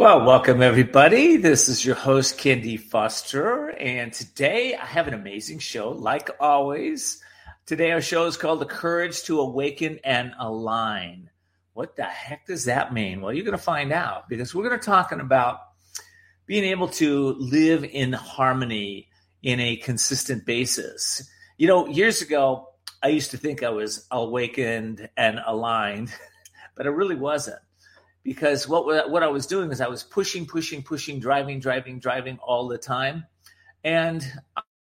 Well, welcome everybody. This is your host, Ken D Foster, and today I have an amazing show, like always. Today our show is called The Courage to Awaken and Align. What the heck does that mean? Well, you're going to find out because we're going to talking about being able to live in harmony in a consistent basis. You know, years ago, I used to think I was awakened and aligned, but I really wasn't because what what I was doing is I was pushing, pushing, pushing, driving, driving, driving all the time, and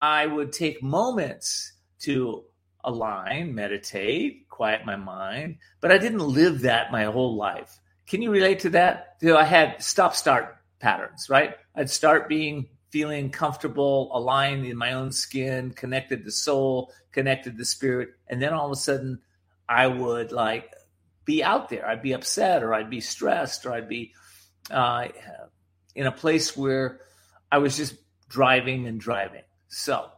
I would take moments to align, meditate, quiet my mind, but I didn't live that my whole life. Can you relate to that? You know, I had stop start patterns, right? I'd start being feeling comfortable, aligned in my own skin, connected to soul, connected to spirit, and then all of a sudden I would like be out there. I'd be upset or I'd be stressed or I'd be uh, in a place where I was just driving and driving. So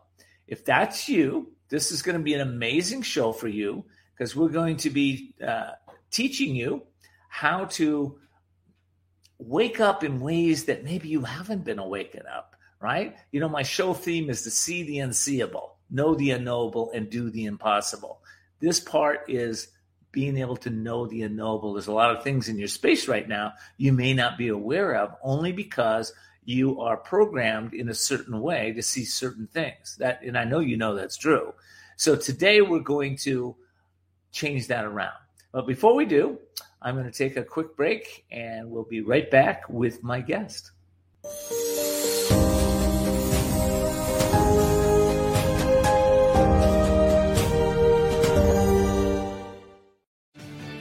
if that's you, this is going to be an amazing show for you because we're going to be uh, teaching you how to wake up in ways that maybe you haven't been awakened up, right? You know, my show theme is to see the unseeable, know the unknowable, and do the impossible. This part is being able to know the unknowable. There's a lot of things in your space right now you may not be aware of only because you are programmed in a certain way to see certain things. That and I know you know that's true. So today we're going to change that around. But before we do, I'm going to take a quick break and we'll be right back with my guest.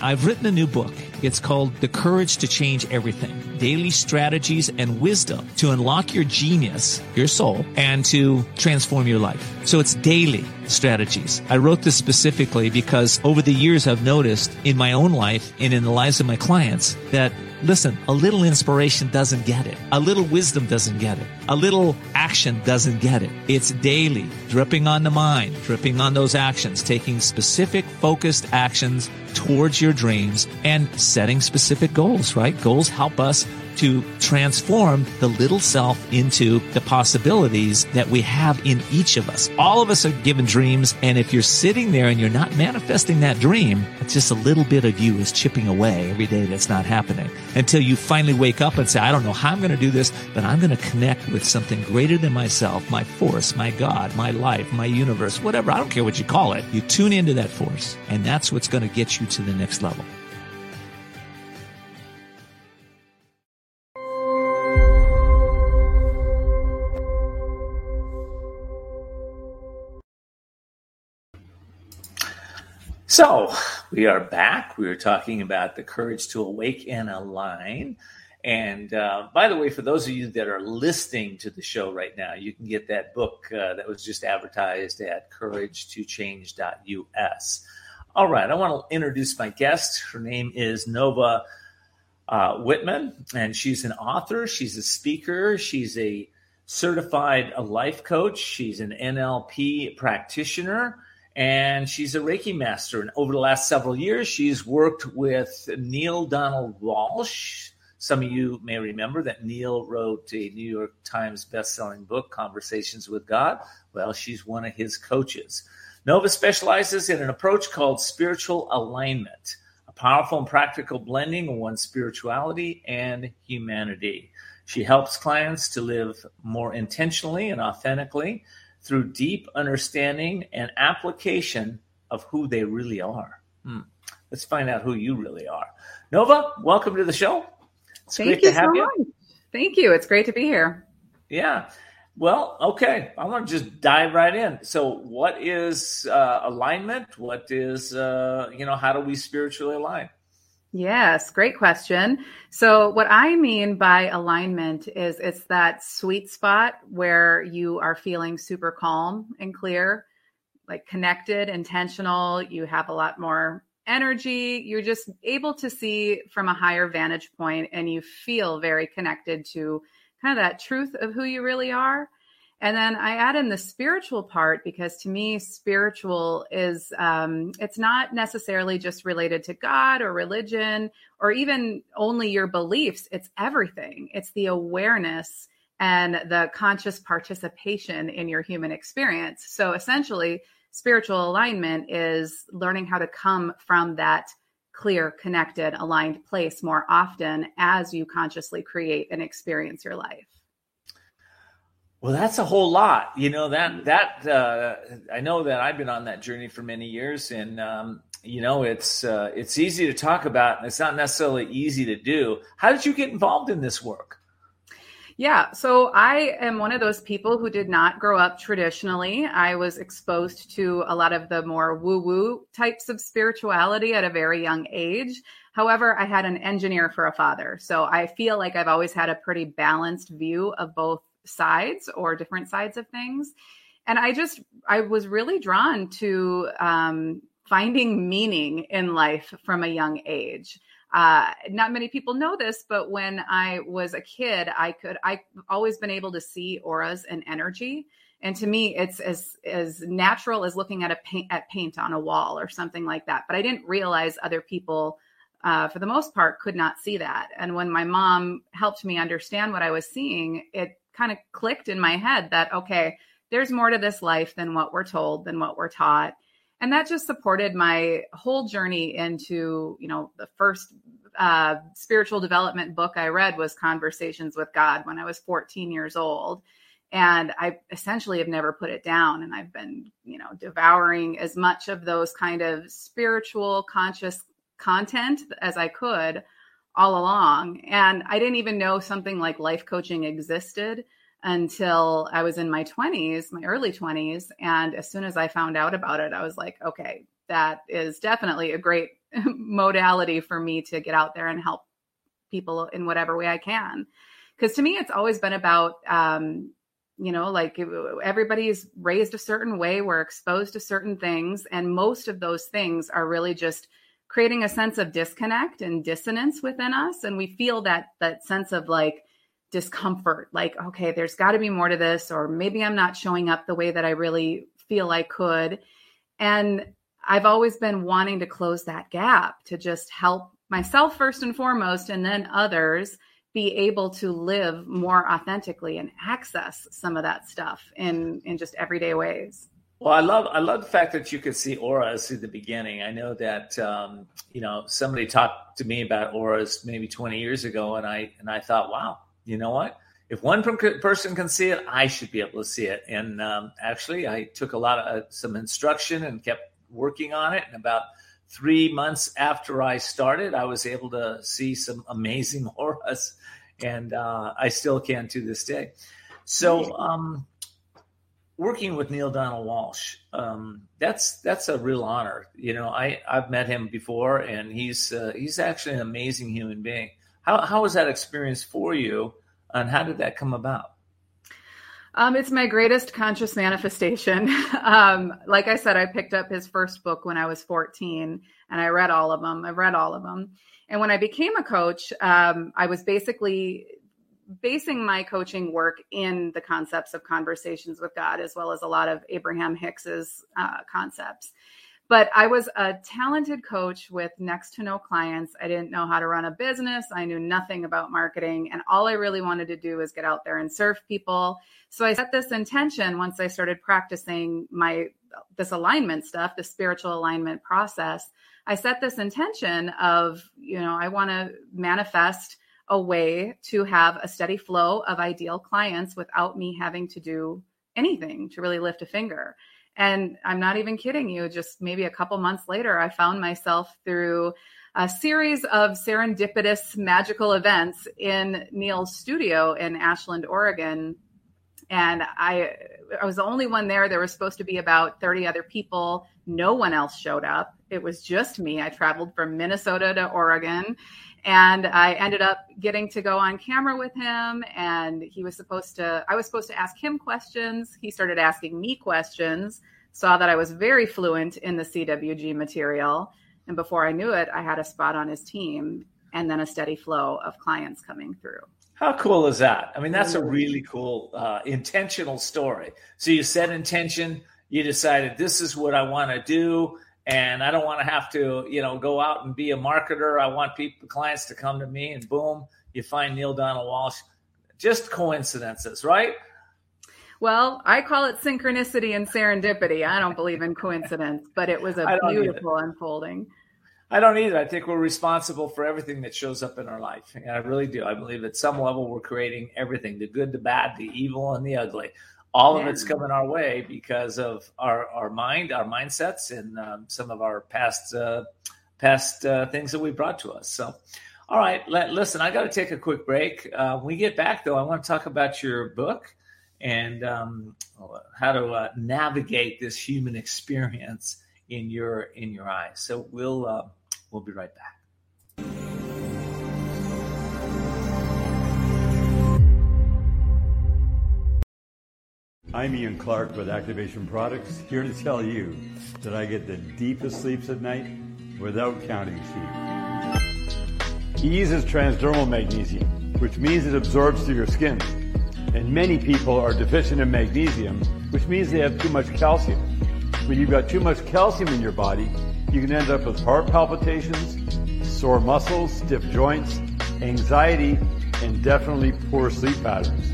I've written a new book. It's called The Courage to Change Everything Daily Strategies and Wisdom to Unlock Your Genius, Your Soul, and to Transform Your Life. So it's daily strategies. I wrote this specifically because over the years I've noticed in my own life and in the lives of my clients that Listen, a little inspiration doesn't get it. A little wisdom doesn't get it. A little action doesn't get it. It's daily, dripping on the mind, dripping on those actions, taking specific focused actions towards your dreams and setting specific goals, right? Goals help us to transform the little self into the possibilities that we have in each of us. All of us are given dreams. And if you're sitting there and you're not manifesting that dream, it's just a little bit of you is chipping away every day that's not happening until you finally wake up and say, I don't know how I'm going to do this, but I'm going to connect with something greater than myself, my force, my God, my life, my universe, whatever. I don't care what you call it. You tune into that force and that's what's going to get you to the next level. So we are back. We were talking about the courage to awake and align. And uh, by the way, for those of you that are listening to the show right now, you can get that book uh, that was just advertised at couragetochange.us. All right, I want to introduce my guest. Her name is Nova uh, Wightman, and she's an author, she's a speaker, she's a certified life coach, she's an NLP practitioner and she's a Reiki master. And over the last several years, she's worked with Neale Donald Walsch. Some of you may remember that Neil wrote a New York Times bestselling book, Conversations with God. Well, she's one of his coaches. Nova specializes in an approach called spiritual alignment, a powerful and practical blending of one's spirituality and humanity. She helps clients to live more intentionally and authentically through deep understanding and application of who they really are. Hmm. Let's find out who you really are. Nova, welcome to the show. It's Thank you so you. much. Thank you. It's great to be here. Yeah. Well, okay. I want to just dive right in. So, what is uh, alignment? What is, uh, you know, how do we spiritually align? Yes, great question. So, what I mean by alignment is it's that sweet spot where you are feeling super calm and clear, like connected, intentional. You have a lot more energy. You're just able to see from a higher vantage point and you feel very connected to kind of that truth of who you really are. And then I add in the spiritual part because to me, spiritual is, um, it's not necessarily just related to God or religion or even only your beliefs. It's everything. It's the awareness and the conscious participation in your human experience. So essentially, spiritual alignment is learning how to come from that clear, connected, aligned place more often as you consciously create and experience your life. Well, that's a whole lot. You know that that uh, I know that I've been on that journey for many years, and um, you know it's uh, it's easy to talk about, and it's not necessarily easy to do. How did you get involved in this work? Yeah, so I am one of those people who did not grow up traditionally. I was exposed to a lot of the more woo woo types of spirituality at a very young age. However, I had an engineer for a father. So I feel like I've always had a pretty balanced view of both sides or different sides of things. And I just, I was really drawn to um, finding meaning in life from a young age. Uh, not many people know this, but when I was a kid, I could, I've always been able to see auras and energy. And to me, it's as, as natural as looking at a paint, at paint on a wall or something like that. But I didn't realize other people uh, for the most part, could not see that. And when my mom helped me understand what I was seeing, it kind of clicked in my head that, okay, there's more to this life than what we're told, than what we're taught. And that just supported my whole journey into, you know, the first uh, spiritual development book I read was Conversations with God when I was 14 years old. And I essentially have never put it down. And I've been, you know, devouring as much of those kind of spiritual, conscious content as I could all along. And I didn't even know something like life coaching existed until I was in my 20s, my early 20s. And as soon as I found out about it, I was like, okay, that is definitely a great modality for me to get out there and help people in whatever way I can. Because to me, it's always been about, um, you know, like everybody's raised a certain way, we're exposed to certain things, and most of those things are really just creating a sense of disconnect and dissonance within us and we feel that that sense of like discomfort like okay there's got to be more to this or maybe i'm not showing up the way that i really feel i could and i've always been wanting to close that gap to just help myself first and foremost and then others be able to live more authentically and access some of that stuff in in just everyday ways well, I love I love the fact that you could see auras at the beginning. I know that um, you know somebody talked to me about auras maybe 20 years ago, and I and I thought, wow, you know what? If one person can see it, I should be able to see it. And um, actually, I took a lot of uh, some instruction and kept working on it. And about three months after I started, I was able to see some amazing auras, and uh, I still can to this day. So. Um, working with Neale Donald Walsch, um, that's that's a real honor. You know, I I've met him before, and he's uh, he's actually an amazing human being. How how was that experience for you, and how did that come about? Um, it's my greatest conscious manifestation. um, like I said, I picked up his first book when I was 14, and I read all of them. I've read all of them. And when I became a coach, um, I was basically basing my coaching work in the concepts of conversations with God, as well as a lot of Abraham Hicks's uh, concepts. But I was a talented coach with next to no clients. I didn't know how to run a business. I knew nothing about marketing. And all I really wanted to do was get out there and serve people. So I set this intention once I started practicing my this alignment stuff, the spiritual alignment process. I set this intention of, you know, I want to manifest a way to have a steady flow of ideal clients without me having to do anything to really lift a finger. And I'm not even kidding you, just maybe a couple months later, I found myself through a series of serendipitous magical events in Neale's studio in Ashland, Oregon. And I, I was the only one there. There was supposed to be about 30 other people. No one else showed up. It was just me. I traveled from Minnesota to Oregon and I ended up getting to go on camera with him and he was supposed to I was supposed to ask him questions. He started asking me questions, saw that I was very fluent in the CWG material, and before I knew it, I had a spot on his team and then a steady flow of clients coming through. How cool is that? I mean, that's a really cool, uh, intentional story. So you set intention, you decided this is what I want to do, and I don't want to have to, you know, go out and be a marketer. I want people, clients to come to me, and boom, you find Neale Donald Walsch. Just coincidences, right? Well, I call it synchronicity and serendipity. I don't believe in coincidence, but it was a beautiful unfolding. I don't either. I think we're responsible for everything that shows up in our life. And I really do. I believe at some level we're creating everything the good, the bad, the evil, and the ugly. All of it's coming our way because of our, our mind, our mindsets, and um, some of our past uh, past uh, things that we brought to us. So, all right, let, listen, I got to take a quick break. Uh, when we get back, though, I want to talk about your book and um, how to uh, navigate this human experience in your in your eyes. So we'll uh, we'll be right back. I'm Ian Clark with Activation Products, here to tell you that I get the deepest sleeps at night without counting sheep. Ease is transdermal magnesium, which means it absorbs through your skin. And many people are deficient in magnesium, which means they have too much calcium. When you've got too much calcium in your body, you can end up with heart palpitations, sore muscles, stiff joints, anxiety, and definitely poor sleep patterns.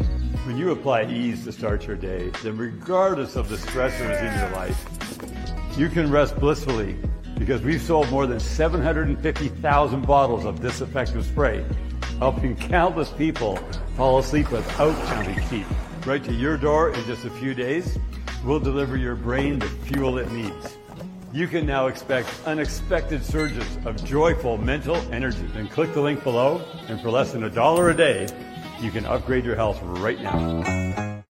When you apply ease to start your day, then regardless of the stressors in your life, you can rest blissfully because we've sold more than 750,000 bottles of this effective spray, helping countless people fall asleep without counting sheep. Right to your door in just a few days, we'll deliver your brain the fuel it needs. You can now expect unexpected surges of joyful mental energy. Then click the link below, and for less than a dollar a day, you can upgrade your health right now.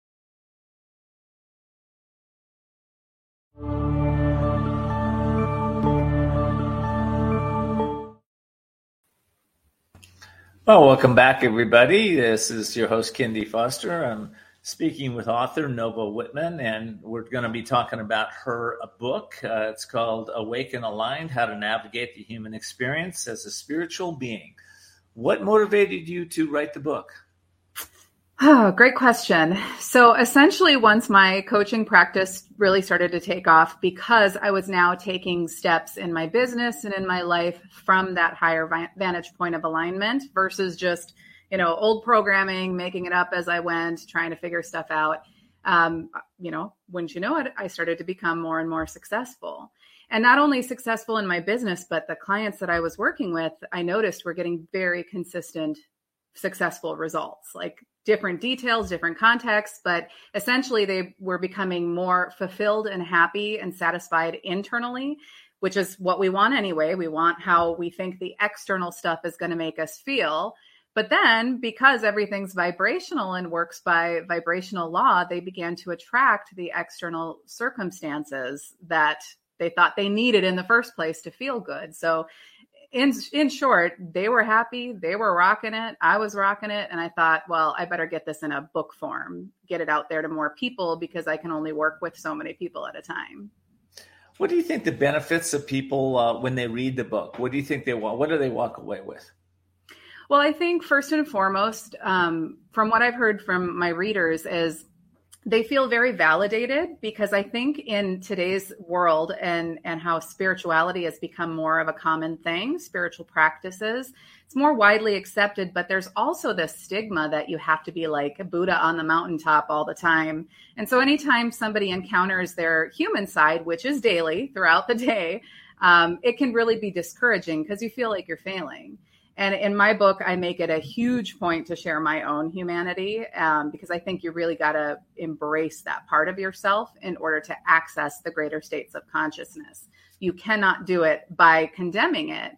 Well, welcome back, everybody. This is your host, Ken D Foster. I'm speaking with author Nova Wightman, and we're going to be talking about her book. Uh, it's called Awake and Aligned How to Navigate the Human Experience as a Spiritual Being. What motivated you to write the book? Oh, great question. So essentially, once my coaching practice really started to take off, because I was now taking steps in my business and in my life from that higher vantage point of alignment versus just, you know, old programming, making it up as I went, trying to figure stuff out. Um, you know, wouldn't you know it, I started to become more and more successful. And not only successful in my business, but the clients that I was working with, I noticed were getting very consistent successful results. Like different details, different contexts, but essentially they were becoming more fulfilled and happy and satisfied internally, which is what we want anyway. We want how we think the external stuff is going to make us feel. But then, because everything's vibrational and works by vibrational law, they began to attract the external circumstances that they thought they needed in the first place to feel good. So in in short, they were happy, they were rocking it, I was rocking it, and I thought, well, I better get this in a book form, get it out there to more people because I can only work with so many people at a time. What do you think the benefits of people uh, when they read the book? What do you think they want? What do they walk away with? Well, I think first and foremost, um, from what I've heard from my readers, is they feel very validated because I think in today's world and and how spirituality has become more of a common thing, spiritual practices, it's more widely accepted, but there's also this stigma that you have to be like a Buddha on the mountaintop all the time. And so anytime somebody encounters their human side, which is daily throughout the day, um, it can really be discouraging because you feel like you're failing. And in my book, I make it a huge point to share my own humanity um, because I think you really got to embrace that part of yourself in order to access the greater states of consciousness. You cannot do it by condemning it.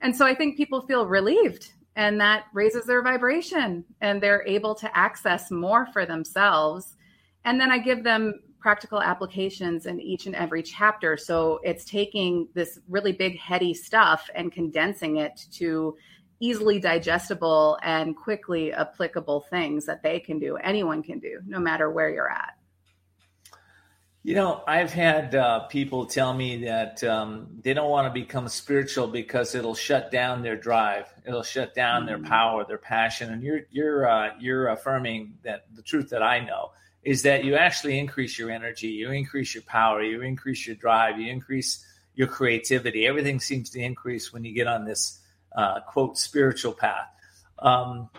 And so I think people feel relieved and that raises their vibration and they're able to access more for themselves. And then I give them practical applications in each and every chapter. So it's taking this really big, heady stuff and condensing it to easily digestible and quickly applicable things that they can do anyone can do no matter where you're at You know, I've had uh, people tell me that um, they don't want to become spiritual because it'll shut down their drive. It'll shut down mm-hmm. their power, their passion. And you're you're uh, you're affirming that the truth that I know is that you actually increase your energy, you increase your power, you increase your drive, you increase your creativity. Everything seems to increase when you get on this uh, quote spiritual path. Um,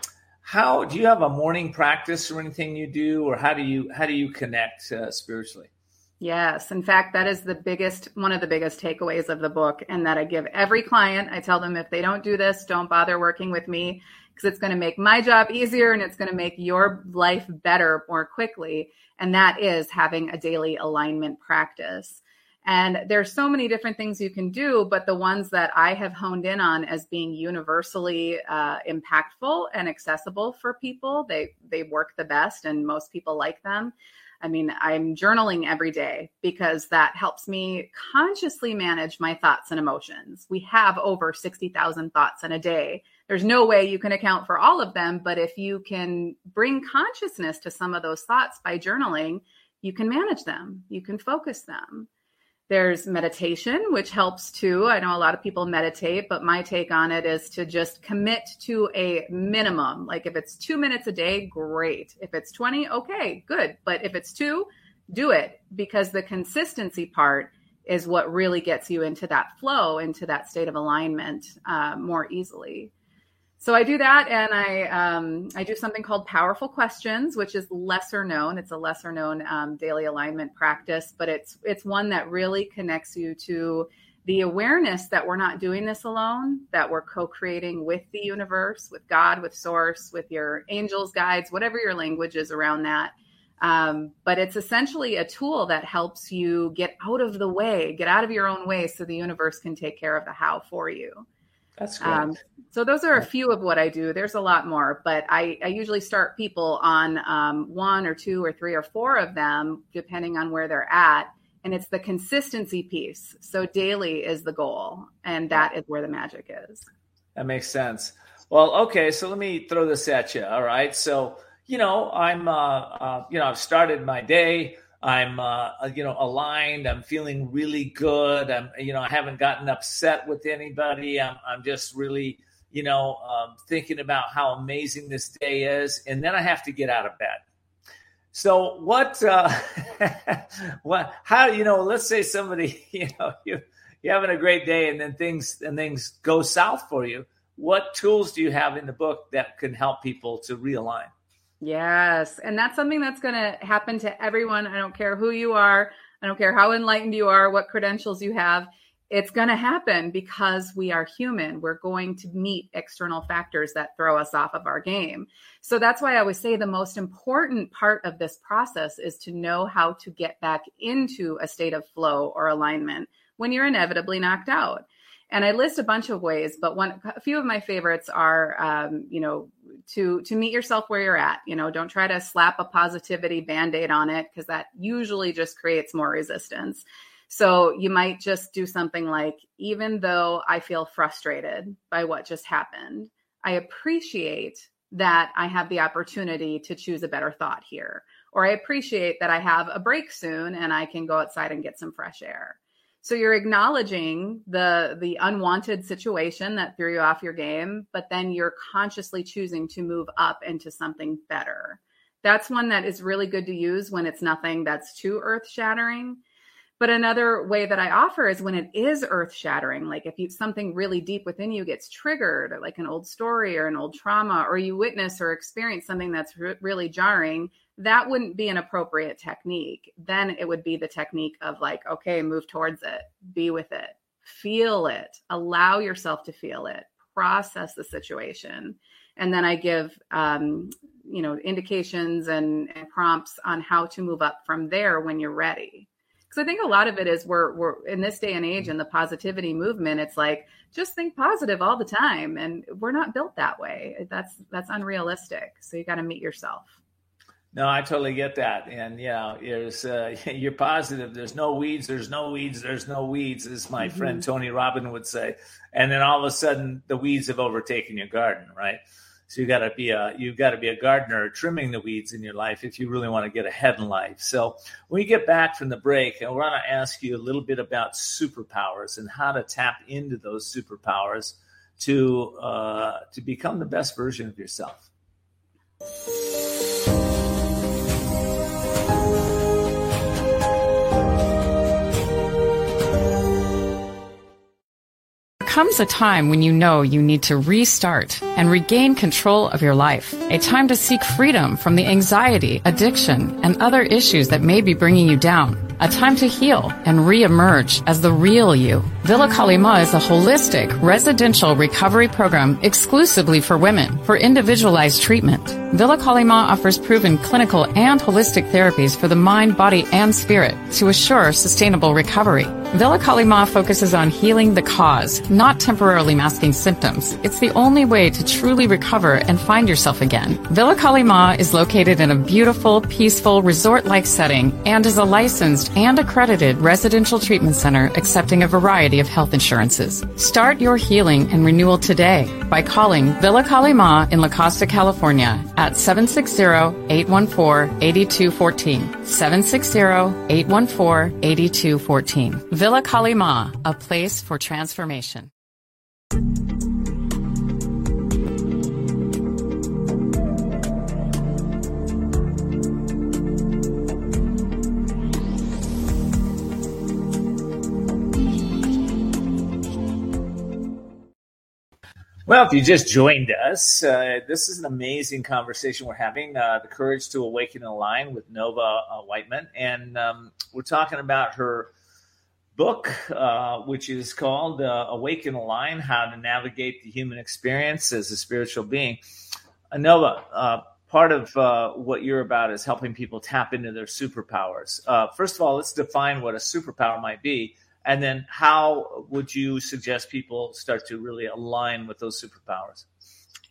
how do you have a morning practice or anything you do, or how do you how do you connect uh, spiritually? Yes. In fact, that is the biggest, one of the biggest takeaways of the book. And that I give every client, I tell them if they don't do this, don't bother working with me because it's going to make my job easier and it's going to make your life better more quickly. And that is having a daily alignment practice. And there's so many different things you can do, but the ones that I have honed in on as being universally uh, impactful and accessible for people, they they work the best, and most people like them. I mean, I'm journaling every day because that helps me consciously manage my thoughts and emotions. We have over 60,000 thoughts in a day. There's no way you can account for all of them, but if you can bring consciousness to some of those thoughts by journaling, you can manage them, you can focus them. There's meditation, which helps too. I know a lot of people meditate, but my take on it is to just commit to a minimum. Like if it's two minutes a day, great. If it's 20, okay, good. But if it's two, do it because the consistency part is what really gets you into that flow, into that state of alignment uh, more easily so I do that, and I um, I do something called Powerful Questions, which is lesser known. It's a lesser known um, daily alignment practice, but it's it's one that really connects you to the awareness that we're not doing this alone, that we're co-creating with the universe, with God, with Source, with your angels, guides, whatever your language is around that. Um, but it's essentially a tool that helps you get out of the way, get out of your own way, so the universe can take care of the how for you. That's great. Um, so those are a few of what I do. There's a lot more, but I, I usually start people on um, one or two or three or four of them, depending on where they're at. And it's the consistency piece. So daily is the goal, and that is where the magic is. That makes sense. Well, okay, so let me throw this at you. All right, so you know I'm, uh, uh, you know, I've started my day. I'm, uh, uh, you know, aligned. I'm feeling really good. I'm, you know, I haven't gotten upset with anybody. I'm, I'm just really, you know, um, thinking about how amazing this day is. And then I have to get out of bed. So what, uh, what, how, you know, let's say somebody, you know, you, you're having a great day and then things, and things go south for you. What tools do you have in the book that can help people to realign? Yes. And that's something that's going to happen to everyone. I don't care who you are. I don't care how enlightened you are, what credentials you have. It's going to happen because we are human. We're going to meet external factors that throw us off of our game. So that's why I always say the most important part of this process is to know how to get back into a state of flow or alignment when you're inevitably knocked out. And I list a bunch of ways, but one, a few of my favorites are, um, you know, to to meet yourself where you're at you know don't try to slap a positivity band-aid on it because that usually just creates more resistance. So you might just do something like even though i feel frustrated by what just happened i appreciate that i have the opportunity to choose a better thought here or i appreciate that i have a break soon and i can go outside and get some fresh air so you're acknowledging the the unwanted situation that threw you off your game, but then you're consciously choosing to move up into something better. That's one that is really good to use when it's nothing that's too earth shattering. But another way that I offer is when it is earth shattering, like if you, something really deep within you gets triggered, like an old story or an old trauma, or you witness or experience something that's re- really jarring, that wouldn't be an appropriate technique. Then it would be the technique of like, okay, move towards it, be with it, feel it, allow yourself to feel it, process the situation. And then I give, um, you know, indications and, and prompts on how to move up from there when you're ready. Because I think a lot of it is we're we're in this day and age in the positivity movement. It's like just think positive all the time, and we're not built that way. That's that's unrealistic. So you got to meet yourself. No, I totally get that, and yeah, there's uh, you're positive. There's no weeds. There's no weeds. There's no weeds, as my mm-hmm. friend Tony Robin would say. And then all of a sudden, the weeds have overtaken your garden, right? So you got to be a you've got to be a gardener trimming the weeds in your life if you really want to get ahead in life. So when we get back from the break, I want to ask you a little bit about superpowers and how to tap into those superpowers to uh, to become the best version of yourself. Comes a time when you know you need to restart and regain control of your life. A time to seek freedom from the anxiety, addiction, and other issues that may be bringing you down. A time to heal and reemerge as the real you. Villa Kali Ma is a holistic residential recovery program exclusively for women for individualized treatment. Villa Kali Ma offers proven clinical and holistic therapies for the mind, body, and spirit to assure sustainable recovery. Villa Kali Ma focuses on healing the cause, not temporarily masking symptoms. It's the only way to truly recover and find yourself again. Villa Kali Ma is located in a beautiful, peaceful, resort-like setting and is a licensed and accredited residential treatment center accepting a variety of health insurances. Start your healing and renewal today by calling Villa Kali Ma in La Costa, California at 760-814-8214. 760-814-8214. Villa Kali Ma, a place for transformation. Well, if you just joined us, uh, this is an amazing conversation we're having. Uh, the Courage to Awaken and Align with Nova uh, Wightman. And um, we're talking about her book, uh, which is called uh, Awaken Align How to Navigate the Human Experience as a Spiritual Being. Uh, Nova, part of what you're about is helping people tap into their superpowers. first of all, let's define what a superpower might be and then how would you suggest people start to really align with those superpowers?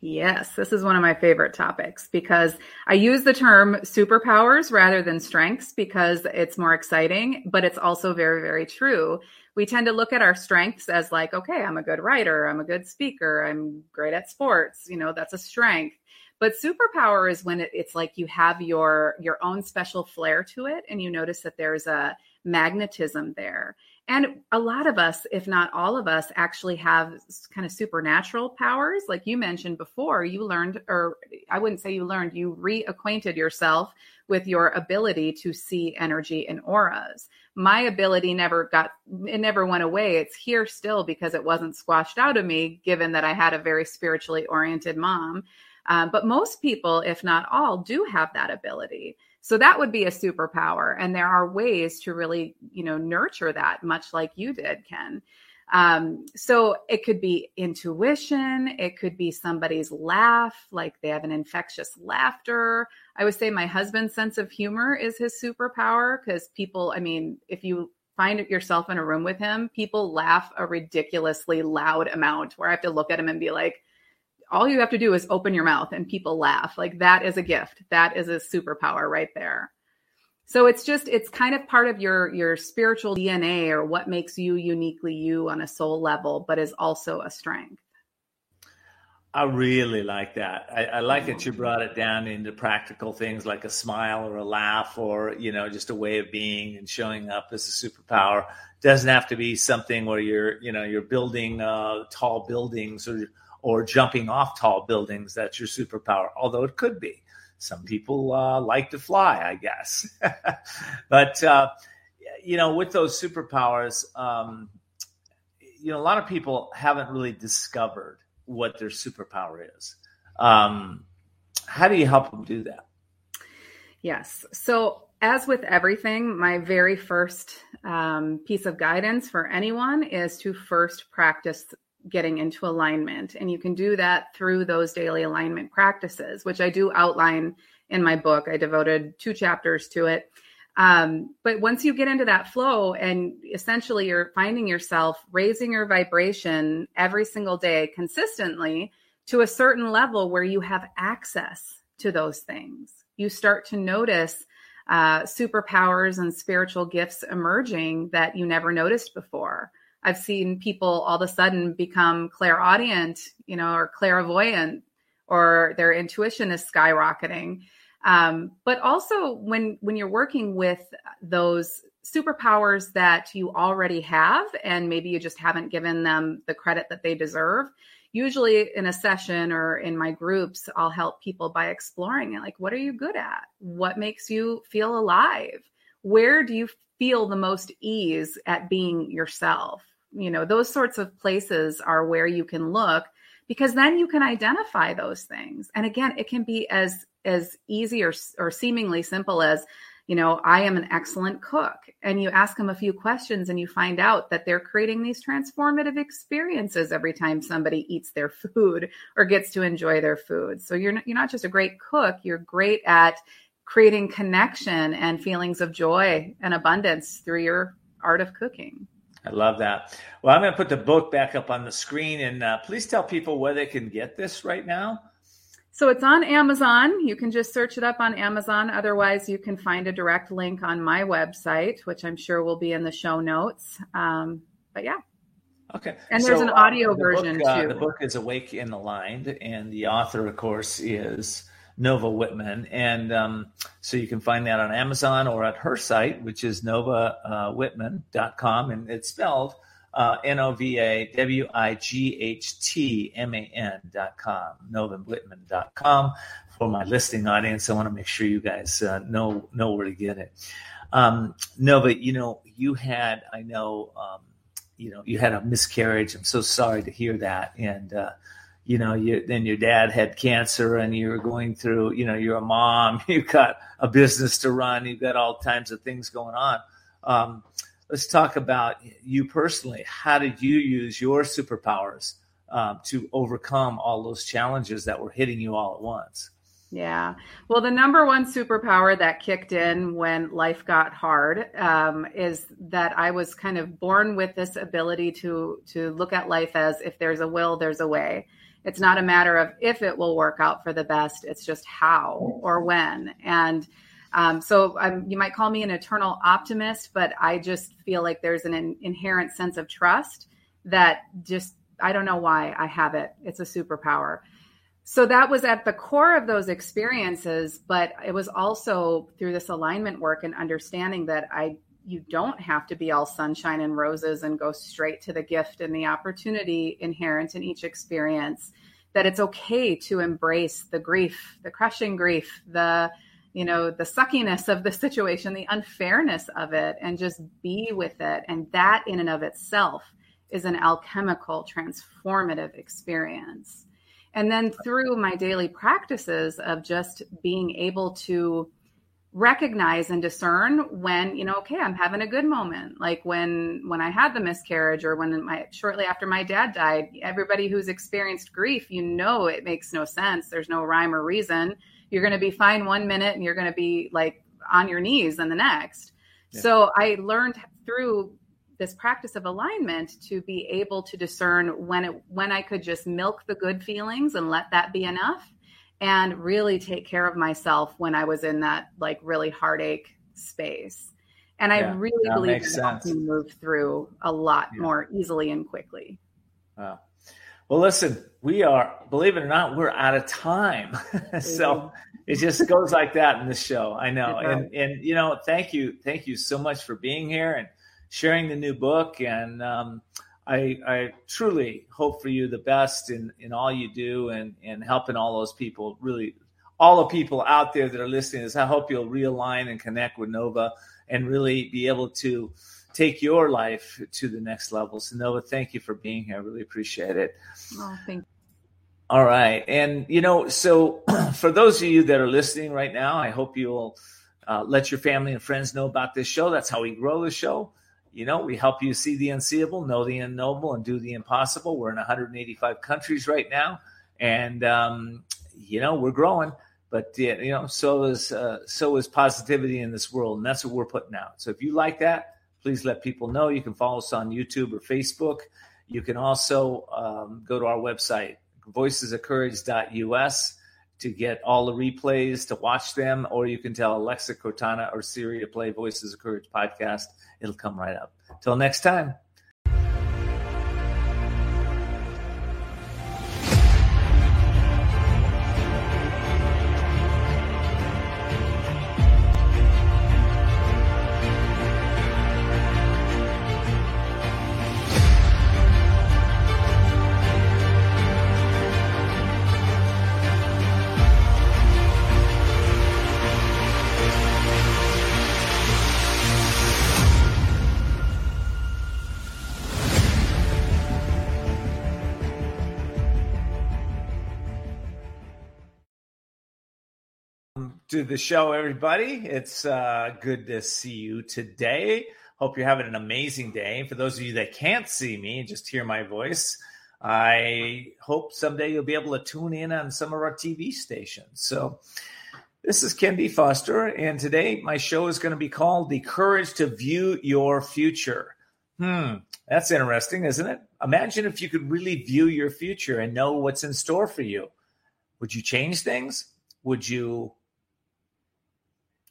Yes, this is one of my favorite topics because I use the term superpowers rather than strengths because it's more exciting, but it's also very, very true. We tend to look at our strengths as like, okay, I'm a good writer, I'm a good speaker, I'm great at sports, you know, that's a strength. But superpower is when it, it's like you have your your own special flair to it and you notice that there's a magnetism there. And a lot of us, if not all of us, actually have kind of supernatural powers. Like you mentioned before, you learned, or I wouldn't say you learned, you reacquainted yourself with your ability to see energy and auras. My ability never got, it never went away. It's here still because it wasn't squashed out of me, given that I had a very spiritually oriented mom. Um, but most people, if not all, do have that ability. So that would be a superpower. And there are ways to really, you know, nurture that, much like you did, Ken. Um, so it could be intuition. It could be somebody's laugh, like they have an infectious laughter. I would say my husband's sense of humor is his superpower because people, I mean, if you find yourself in a room with him, people laugh a ridiculously loud amount where I have to look at him and be like, all you have to do is open your mouth and people laugh. Like that is a gift. That is a superpower right there. So it's just it's kind of part of your your spiritual DNA or what makes you uniquely you on a soul level, but is also a strength. I really like that. I, I, like that you brought it down into practical things like a smile or a laugh or, you know, just a way of being and showing up as a superpower. Doesn't have to be something where you're, you know, you're building uh, tall buildings or or jumping off tall buildings. That's your superpower, although it could be. Some people uh, like to fly, I guess. but, uh, you know, with those superpowers, um, you know, a lot of people haven't really discovered what their superpower is. Um, how do you help them do that? Yes. So, as with everything, my very first um, piece of guidance for anyone is to first practice getting into alignment. And you can do that through those daily alignment practices, which I do outline in my book. I devoted two chapters to it. Um, but once you get into that flow and essentially you're finding yourself raising your vibration every single day consistently to a certain level where you have access to those things, you start to notice uh, superpowers and spiritual gifts emerging that you never noticed before. I've seen people all of a sudden become clairaudient, you know, or clairvoyant or their intuition is skyrocketing. Um, but also when when you're working with those superpowers that you already have and maybe you just haven't given them the credit that they deserve usually in a session or in my groups i'll help people by exploring it. Like what are you good at? What makes you feel alive? Where do you feel the most ease at being yourself you know those sorts of places are where you can look because then you can identify those things and again it can be as as easy or, or seemingly simple as you know, I am an excellent cook. And you ask them a few questions and you find out that they're creating these transformative experiences every time somebody eats their food or gets to enjoy their food. So you're not, you're not just a great cook, you're great at creating connection and feelings of joy and abundance through your art of cooking. I love that. Well, I'm going to put the book back up on the screen and uh, please tell people where they can get this right now. So it's on Amazon. You can just search it up on Amazon. Otherwise, you can find a direct link on my website, which I'm sure will be in the show notes. Um, but yeah. Okay. And there's so, an audio uh, the version book, uh, too. The book is Awake and Aligned, and the author, of course, is Nova Wightman. And um, so you can find that on Amazon or at her site, which is novawightman.com. And it's spelled uh, N O V A W I G H T M A N dot com, NovaWightman dot com. For my listening audience, I want to make sure you guys uh, know know where to get it. Um, Nova, you know, you had, I know, um, you know, you had a miscarriage. I'm so sorry to hear that. And, uh, you know, you, then your dad had cancer and you were going through, you know, you're a mom, you've got a business to run, you've got all kinds of things going on. Um, let's talk about you personally. How did you use your superpowers um, to overcome all those challenges that were hitting you all at once? Yeah. Well, the number one superpower that kicked in when life got hard um, is that I was kind of born with this ability to to look at life as if there's a will, there's a way. It's not a matter of if it will work out for the best. It's just how or when. And um, so I'm, you might call me an eternal optimist, but I just feel like there's an in, inherent sense of trust that just, I don't know why I have it. It's a superpower. So that was at the core of those experiences, but it was also through this alignment work and understanding that I you don't have to be all sunshine and roses and go straight to the gift and the opportunity inherent in each experience that it's okay to embrace the grief the crushing grief the you know the suckiness of the situation the unfairness of it and just be with it. And that in and of itself is an alchemical transformative experience. And then through my daily practices of just being able to recognize and discern when you know okay i'm having a good moment like when when i had the miscarriage or when my shortly after my dad died everybody who's experienced grief you know it makes no sense there's no rhyme or reason you're going to be fine one minute and you're going to be like on your knees in the next. Yeah. So I learned through this practice of alignment to be able to discern when it when I could just milk the good feelings and let that be enough and really take care of myself when I was in that like really heartache space. And yeah, I really believe it helped me move through a lot yeah. more easily and quickly. Wow. Well, listen, we are, believe it or not, we're out of time. so it just goes like that in this show. I know. And, and, you know, thank you. Thank you so much for being here and sharing the new book. And, um, I, I truly hope for you the best in, in all you do and, and helping all those people really all the people out there that are listening is I hope you'll realign and connect with Nova and really be able to take your life to the next level. So Nova, thank you for being here. I really appreciate it. Oh, thank you. All right. And, you know, so for those of you that are listening right now, I hope you'll uh, let your family and friends know about this show. That's how we grow the show. You know, we help you see the unseeable, know the unknowable, and do the impossible. We're in 185 countries right now. And, um, you know, we're growing but you know so is uh, so is positivity in this world and that's what we're putting out so if you like that please let people know. You can follow us on YouTube or Facebook. You can also um, go to our website, voicesofcourage.us, to get all the replays, to watch them, or you can tell Alexa, Cortana, or Siri to play Voices of Courage podcast. It'll come right up. Till next time. To the show, everybody. It's uh, good to see you today. Hope you're having an amazing day. For those of you that can't see me and just hear my voice, I hope someday you'll be able to tune in on some of our TV stations. So, this is Ken D. Foster, and today my show is going to be called The Courage to View Your Future. Hmm, that's interesting, isn't it? Imagine if you could really view your future and know what's in store for you. Would you change things? Would you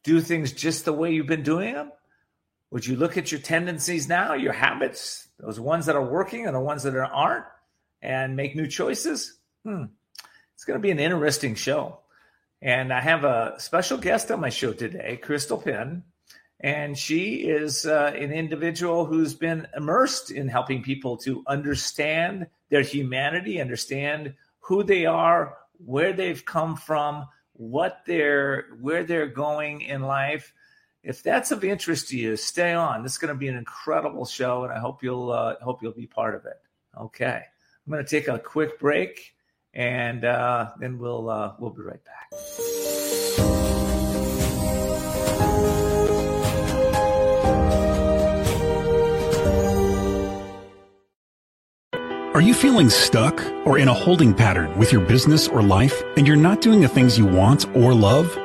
do things just the way you've been doing them? Would you look at your tendencies now, your habits, those ones that are working and the ones that aren't, and make new choices? Hmm. It's going to be an interesting show. And I have a special guest on my show today, Chrystal Pynn. And she is uh, an individual who's been immersed in helping people to understand their humanity, understand who they are, where they've come from, what they're where they're going in life. If that's of interest to you, stay on. This is going to be an incredible show, and I hope you'll uh, hope you'll be part of it. Okay, I'm going to take a quick break, and uh, then we'll uh, we'll be right back. Are you feeling stuck or in a holding pattern with your business or life and you're not doing the things you want or love?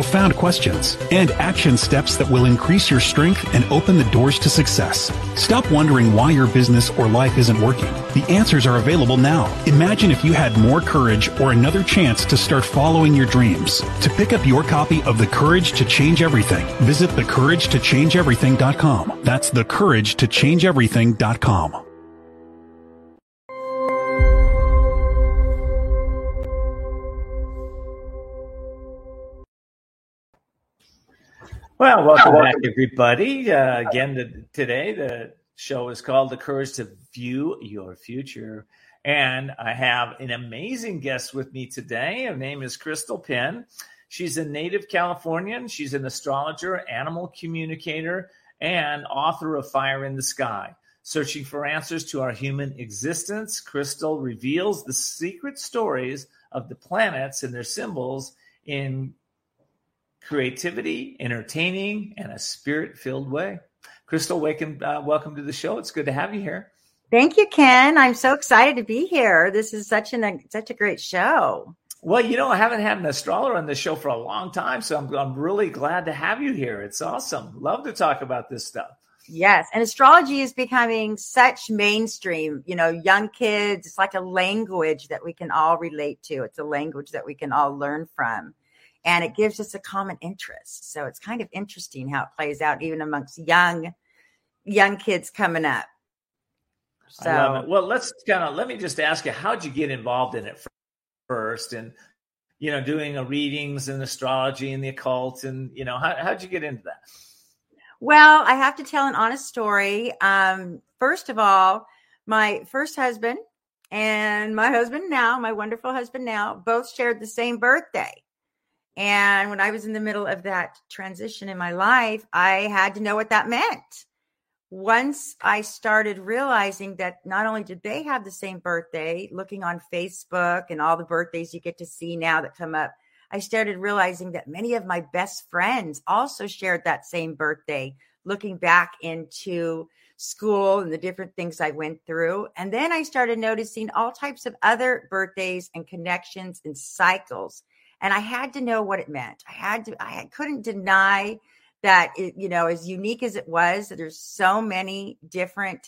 profound questions, and action steps that will increase your strength and open the doors to success. Stop wondering why your business or life isn't working. The answers are available now. Imagine if you had more courage or another chance to start following your dreams. To pick up your copy of The Courage to Change Everything, visit thecouragetochangeeverything.com. That's thecouragetochangeeverything.com. Well, welcome back, everybody. Uh, again, the, today the show is called "The Courage to View Your Future," and I have an amazing guest with me today. Her name is Chrystal Pynn. She's a native Californian. She's an astrologer, animal communicator, and author of Fire in the Sky. Searching for answers to our human existence, Chrystal reveals the secret stories of the planets and their symbols in creativity, entertaining, and a spirit filled way. Chrystal, welcome, uh, welcome to the show. It's good to have you here. Thank you, Ken. I'm so excited to be here. This is such an such a great show. Well, you know, I haven't had an astrologer on the show for a long time, so I'm I'm really glad to have you here. It's awesome. Love to talk about this stuff. Yes, and astrology is becoming such mainstream. You know, young kids, it's like a language that we can all relate to. It's a language that we can all learn from and it gives us a common interest. So it's kind of interesting how it plays out even amongst young young kids coming up. So well, let's kind of let me just ask you, how'd you get involved in it first, and you know, doing a readings and astrology and the occult, and you know, how, how'd you get into that? Well, I have to tell an honest story. Um, first of all, my first husband and my husband now, my wonderful husband now, both shared the same birthday. And when I was in the middle of that transition in my life, I had to know what that meant. Once I started realizing that not only did they have the same birthday, looking on Facebook and all the birthdays you get to see now that come up, I started realizing that many of my best friends also shared that same birthday, looking back into school and the different things I went through. And then I started noticing all types of other birthdays and connections and cycles and I had to know what it meant. I had to, I couldn't deny that it, you know, as unique as it was, there's so many different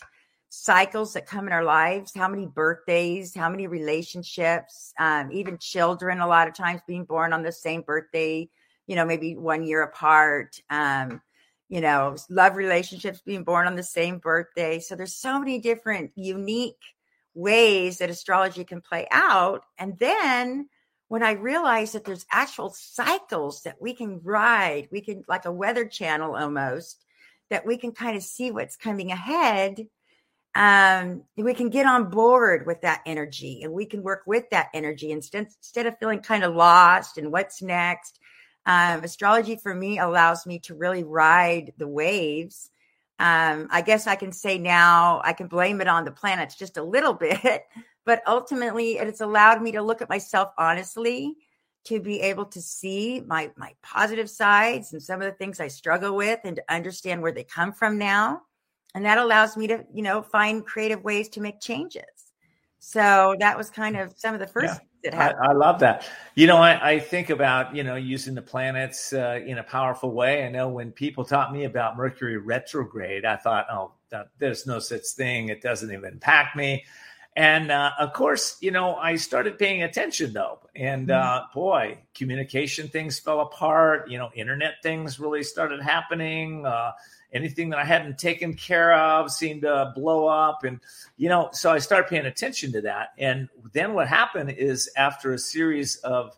cycles that come in our lives, how many birthdays, how many relationships, um, even children, a lot of times being born on the same birthday, you know, maybe one year apart. Um, you know, love relationships being born on the same birthday. So there's so many different unique ways that astrology can play out. And then when I realized that there's actual cycles that we can ride, we can like a weather channel almost, that we can kind of see what's coming ahead. Um, we can get on board with that energy and we can work with that energy instead, instead of feeling kind of lost and what's next. Um, astrology for me allows me to really ride the waves. Um, I guess I can say now I can blame it on the planets just a little bit, but ultimately it's allowed me to look at myself honestly to be able to see my my positive sides and some of the things I struggle with and to understand where they come from now. And that allows me to you know find creative ways to make changes. So that was kind of some of the first yeah, that happened. I, I, love that. You know I, I, think about you know using the planets uh, in a powerful way. I know when people taught me about mercury retrograde i thought oh there's no such thing. It doesn't even impact me and uh, of course, you know, I started paying attention though. And mm-hmm. uh, boy, communication things fell apart. You know, internet things really started happening. Uh, anything that I hadn't taken care of seemed to blow up. And, you know, so I started paying attention to that. And then what happened is after a series of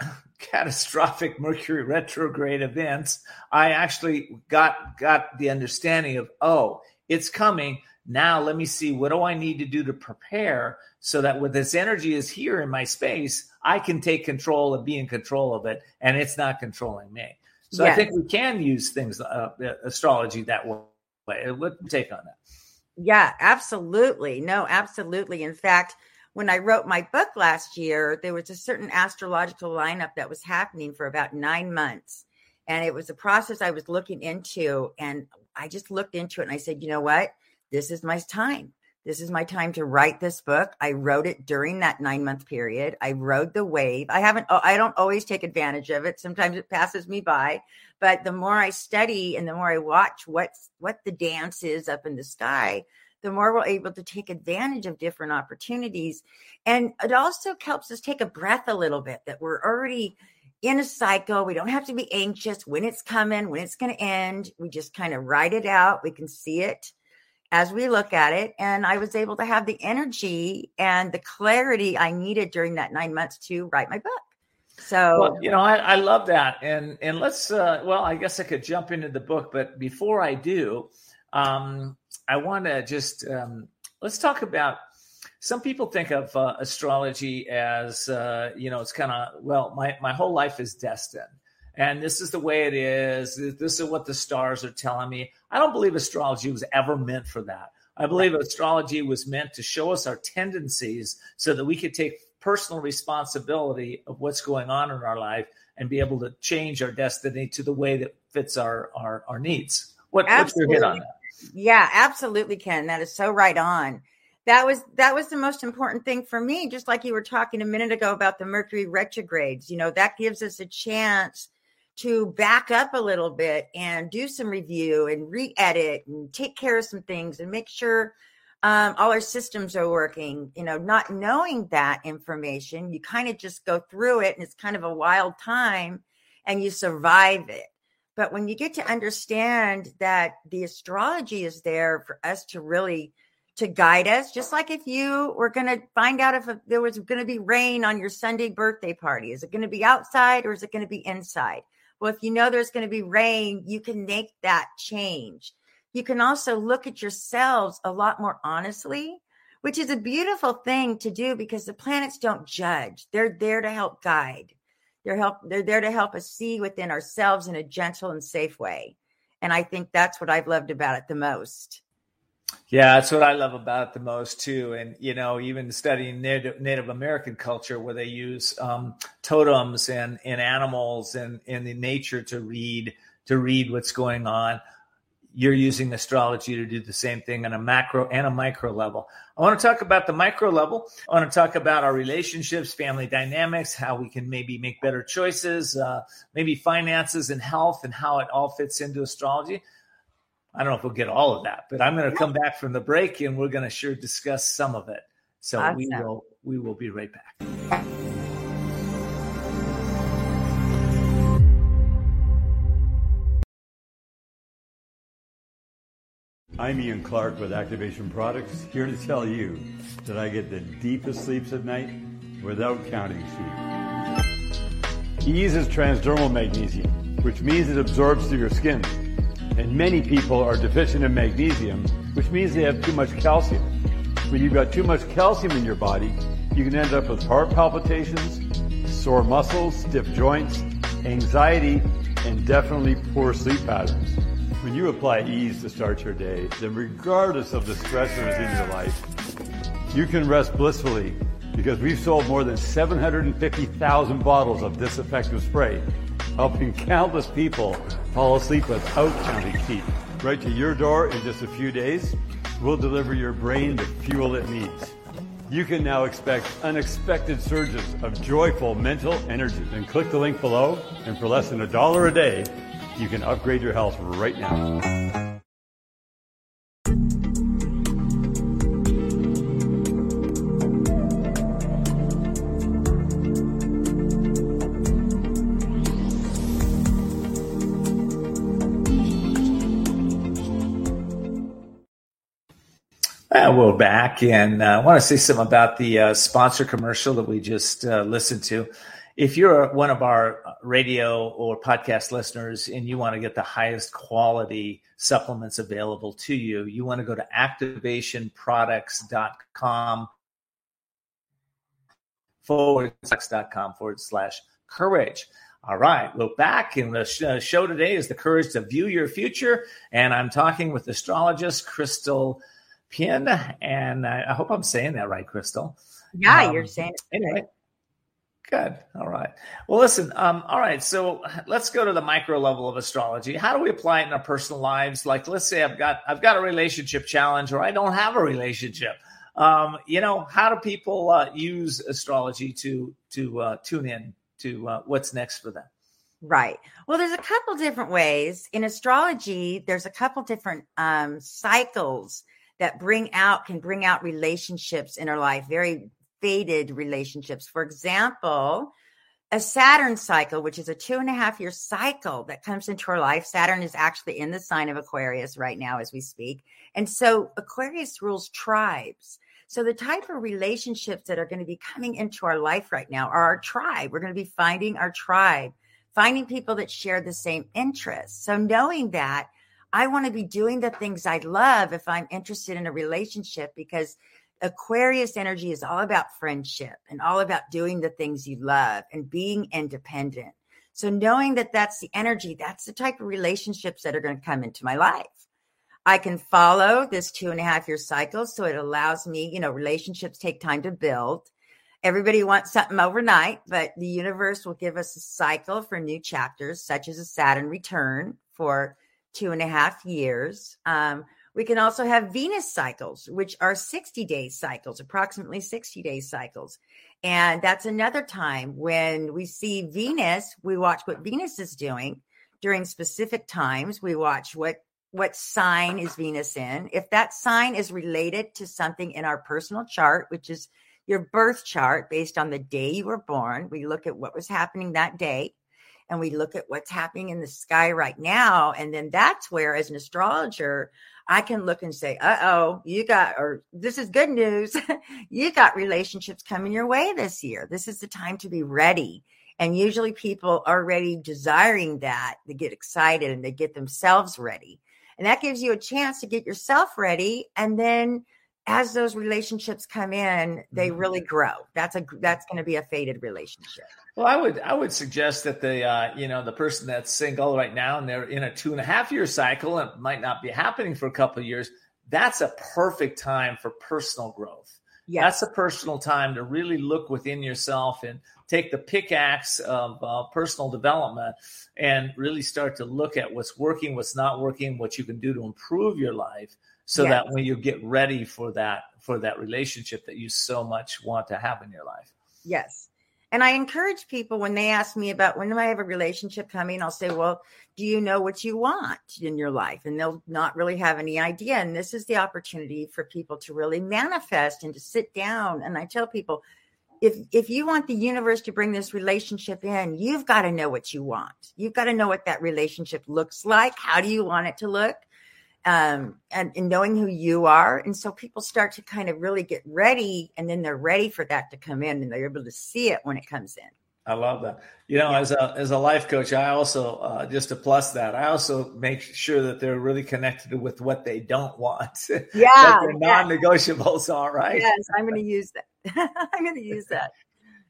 catastrophic Mercury retrograde events, I actually got got the understanding of, oh, it's coming now let me see what do I need to do to prepare so that when this energy is here in my space, I can take control and be in control of it, and it's not controlling me. So yes. I think we can use things uh, astrology that way. What take on that? Yeah, absolutely. No, absolutely. In fact, when I wrote my book last year, there was a certain astrological lineup that was happening for about nine months. And it was a process I was looking into. And I just looked into it and I said, you know what? This is my time. This is my time to write this book. I wrote it during that nine month period. I rode the wave. I haven't, oh, I don't always take advantage of it. Sometimes it passes me by. But the more I study and the more I watch what's, what the dance is up in the sky, the more we're able to take advantage of different opportunities. And it also helps us take a breath a little bit that we're already in a cycle. We don't have to be anxious when it's coming, when it's going to end. We just kind of ride it out. We can see it as we look at it. And I was able to have the energy and the clarity I needed during that nine months to write my book. So, well, you know, I, I, love that. And, and let's, uh, well, I guess I could jump into the book, but before I do, um, I want to just, um, let's talk about some people think of uh, astrology as, uh, you know, it's kind of, well, my, my whole life is destined and this is the way it is. This is what the stars are telling me. I don't believe astrology was ever meant for that. I believe astrology was meant to show us our tendencies so that we could take personal responsibility of what's going on in our life and be able to change our destiny to the way that fits our our, our needs. What, what's your hit on that? Yeah, absolutely, Ken. That is so right on. That was that was the most important thing for me. Just like you were talking a minute ago about the Mercury retrogrades, you know, that gives us a chance to back up a little bit and do some review and re-edit and take care of some things and make sure um, all our systems are working. You know not knowing that information you kind of just go through it and it's kind of a wild time and you survive it. But when you get to understand that the astrology is there for us to really to guide us just like if you were going to find out if there was going to be rain on your sunday birthday party is it going to be outside or is it going to be inside well, if you know there's going to be rain, you can make that change. You can also look at yourselves a lot more honestly, which is a beautiful thing to do because the planets don't judge. They're there to help guide. They're help they're there to help us see within ourselves in a gentle and safe way. And I think that's what I've loved about it the most. Yeah, that's what I love about it the most too. And you know, even studying Native, Native American culture, where they use um, totems and, and animals and in the nature to read to read what's going on. You're using astrology to do the same thing on a macro and a micro level. I want to talk about the micro level. I want to talk about our relationships, family dynamics, how we can maybe make better choices, uh, maybe finances and health, and how it all fits into astrology. I don't know if we'll get all of that, but I'm going to come back from the break and we're going to sure discuss some of it. So awesome. we will we will be right back. I'm Ian Clark with Activation Products, here to tell you that I get the deepest sleeps at night without counting sheep. Ease is transdermal magnesium, which means it absorbs through your skin. And many people are deficient in magnesium, which means they have too much calcium. When you've got too much calcium in your body, you can end up with heart palpitations, sore muscles, stiff joints, anxiety, and definitely poor sleep patterns. When you apply ease to start your day, then regardless of the stressors in your life, you can rest blissfully because we've sold more than 750,000 bottles of this effective spray, helping countless people fall asleep without counting teeth. Right to your door in just a few days, we'll deliver your brain the fuel it needs. You can now expect unexpected surges of joyful mental energy. Then click the link below, and for less than a dollar a day, you can upgrade your health right now. Uh, we're back, and uh, I want to say something about the uh, sponsor commercial that we just uh, listened to. If you're one of our radio or podcast listeners and you want to get the highest quality supplements available to you, you want to go to activationproducts.com forward slash forward slash courage. All right, we're back, and the show today is the courage to view your future, and I'm talking with astrologist Chrystal Pynn, and I, I hope I'm saying that right, Chrystal. Yeah, um, you're saying it. Anyway, good. All right. Well, listen. Um, all right. So let's go to the micro level of astrology. How do we apply it in our personal lives? Like, let's say I've got I've got a relationship challenge, or I don't have a relationship. Um, you know, how do people uh, use astrology to to uh, tune in to uh, what's next for them? Right. Well, there's a couple different ways in astrology. There's a couple different um, cycles that bring out can bring out relationships in our life, very fated relationships. For example, a Saturn cycle, which is a two and a half year cycle that comes into our life. Saturn is actually in the sign of Aquarius right now as we speak. And so Aquarius rules tribes. So the type of relationships that are going to be coming into our life right now are our tribe. We're going to be finding our tribe, finding people that share the same interests. So knowing that I want to be doing the things I love if I'm interested in a relationship because Aquarius energy is all about friendship and all about doing the things you love and being independent. So knowing that that's the energy, that's the type of relationships that are going to come into my life. I can follow this two and a half year cycle. So it allows me, you know, relationships take time to build. Everybody wants something overnight, but the universe will give us a cycle for new chapters, such as a Saturn return for two and a half years. Um, we can also have Venus cycles, which are 60 day cycles, approximately 60 day cycles. And that's another time when we see Venus, we watch what Venus is doing during specific times. We watch what what sign is Venus in. If that sign is related to something in our personal chart, which is your birth chart based on the day you were born, we look at what was happening that day and we look at what's happening in the sky right now. And then that's where, as an astrologer, I can look and say, uh oh, you got, or this is good news. you got relationships coming your way this year. This is the time to be ready. And usually people are already desiring that. They get excited and they get themselves ready. And that gives you a chance to get yourself ready. And then as those relationships come in, they mm-hmm. really grow. That's a that's going to be a fated relationship. Well, I would I would suggest that the uh, you know the person that's single right now and they're in a two and a half year cycle and it might not be happening for a couple of years. That's a perfect time for personal growth. Yes. That's a personal time to really look within yourself and take the pickaxe of uh, personal development and really start to look at what's working, what's not working, what you can do to improve your life so yes. that when you get ready for that for that relationship that you so much want to have in your life. Yes. And I encourage people when they ask me about when do I have a relationship coming, I'll say, Well, do you know what you want in your life? And they'll not really have any idea. And this is the opportunity for people to really manifest and to sit down. And I tell people, if if you want the universe to bring this relationship in, you've got to know what you want. You've got to know what that relationship looks like. How do you want it to look? Um, and, and, knowing who you are. And so people start to kind of really get ready, and then they're ready for that to come in, and they're able to see it when it comes in. I love that. You know, yeah. as a as a life coach, I also uh, just to plus that, I also make sure that they're really connected with what they don't want. Yeah, their non-negotiables are right. Yes, I'm going to use that. I'm going to use that.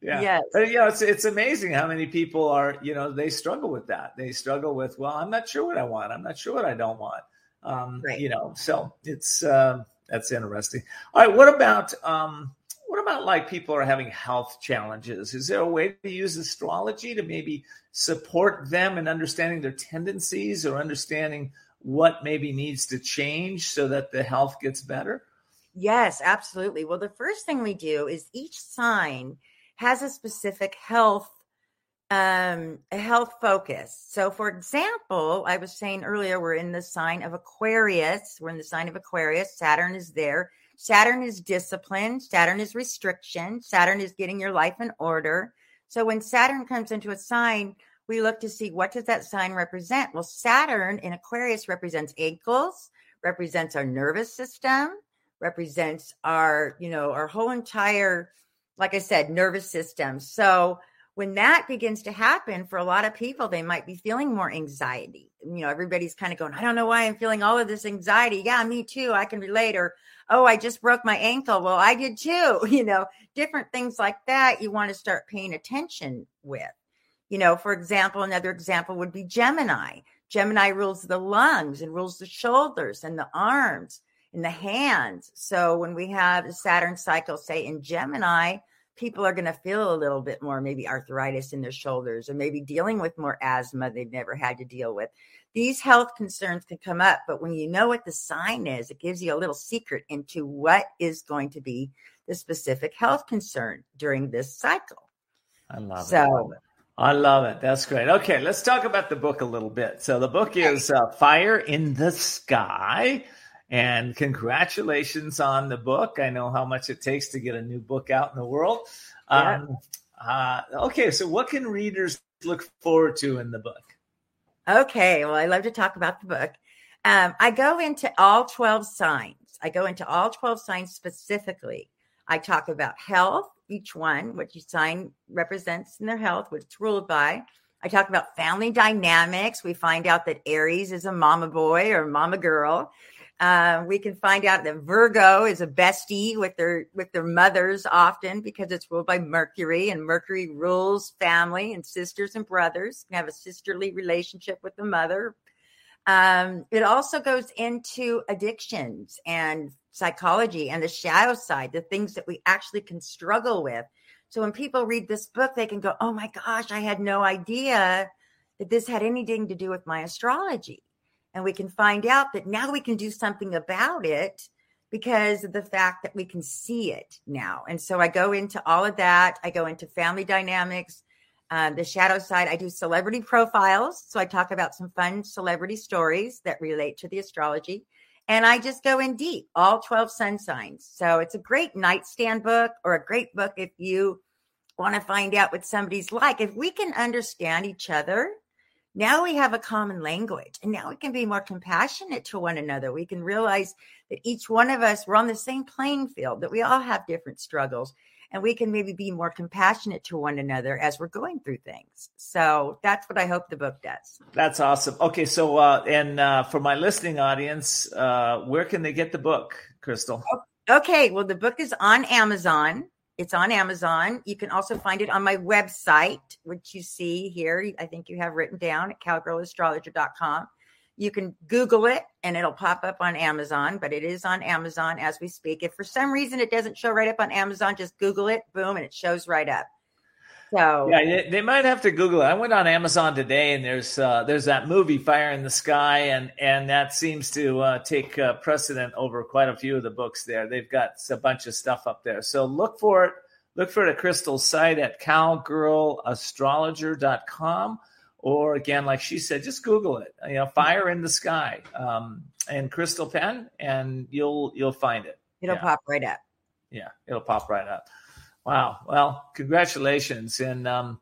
Yeah. Yes. But you know, it's it's amazing how many people are, you know, they struggle with that. They struggle with, well, I'm not sure what I want. I'm not sure what I don't want. Um, right. you know, so it's uh, that's interesting. All right, what about um what about like people are having health challenges? Is there a way to use astrology to maybe support them in understanding their tendencies or understanding what maybe needs to change so that the health gets better? Yes, absolutely. Well, the first thing we do is each sign has a specific health um a health focus. So for example, I was saying earlier we're in the sign of Aquarius. We're in the sign of Aquarius. Saturn is there Saturn is discipline, Saturn is restriction, Saturn is getting your life in order. So when Saturn comes into a sign, we look to see what does that sign represent? Well, Saturn in Aquarius represents ankles, represents our nervous system, represents our, you know, our whole entire like I said, nervous system. So when that begins to happen for a lot of people, they might be feeling more anxiety. You know, everybody's kind of going, I don't know why I'm feeling all of this anxiety. Yeah, me too. I can relate. Or, oh, I just broke my ankle. Well, I did too. You know, different things like that you want to start paying attention with. You know, for example, another example would be Gemini. Gemini rules the lungs and rules the shoulders and the arms and the hands. So when we have a Saturn cycle, say in Gemini, people are going to feel a little bit more maybe arthritis in their shoulders or maybe dealing with more asthma they've never had to deal with. These health concerns can come up, but when you know what the sign is, it gives you a little secret into what is going to be the specific health concern during this cycle. I love so, it. I love it. I love it. That's great. Okay, let's talk about the book a little bit. So the book is uh, Fire in the Sky and congratulations on the book. I know how much it takes to get a new book out in the world. Yeah. Um, uh, okay, so what can readers look forward to in the book? Okay, well, I love to talk about the book. Um, I go into all 12 signs. I go into all 12 signs specifically. I talk about health, each one, what each sign represents in their health, what it's ruled by. I talk about family dynamics. We find out that Aries is a mama boy or mama girl. Uh, we can find out that Virgo is a bestie with their with their mothers often because it's ruled by Mercury, and Mercury rules family and sisters and brothers. Can have a sisterly relationship with the mother. Um, it also goes into addictions and psychology and the shadow side, the things that we actually can struggle with. So when people read this book, they can go, "Oh my gosh, I had no idea that this had anything to do with my astrology." And we can find out that now we can do something about it because of the fact that we can see it now. And so I go into all of that. I go into family dynamics, um, the shadow side. I do celebrity profiles. So I talk about some fun celebrity stories that relate to the astrology. And I just go in deep, all 12 sun signs. So it's a great nightstand book or a great book if you want to find out what somebody's like. If we can understand each other now we have a common language and now we can be more compassionate to one another. We can realize that each one of us, we're on the same playing field, that we all have different struggles and we can maybe be more compassionate to one another as we're going through things. So that's what I hope the book does. That's awesome. Okay. So, uh, and uh, for my listening audience, uh, where can they get the book, Chrystal? Okay. Well, the book is on Amazon. It's on Amazon. You can also find it on my website, which you see here. I think you have written down at cowgirlastrologer.com. You can Google it and it'll pop up on Amazon, but it is on Amazon as we speak. If for some reason it doesn't show right up on Amazon, just Google it, boom, and it shows right up. So yeah, they might have to Google it. I went on Amazon today, and there's uh, there's that movie Fire in the Sky, and and that seems to uh, take uh, precedent over quite a few of the books there. They've got a bunch of stuff up there, so look for it. Look for the Chrystal's site at cowgirlastrologer.com, or again, like she said, just Google it. You know, Fire in the Sky um, and Chrystal Pynn, and you'll you'll find it. It'll yeah. pop right up. Yeah, it'll pop right up. Wow. Well, congratulations. And um,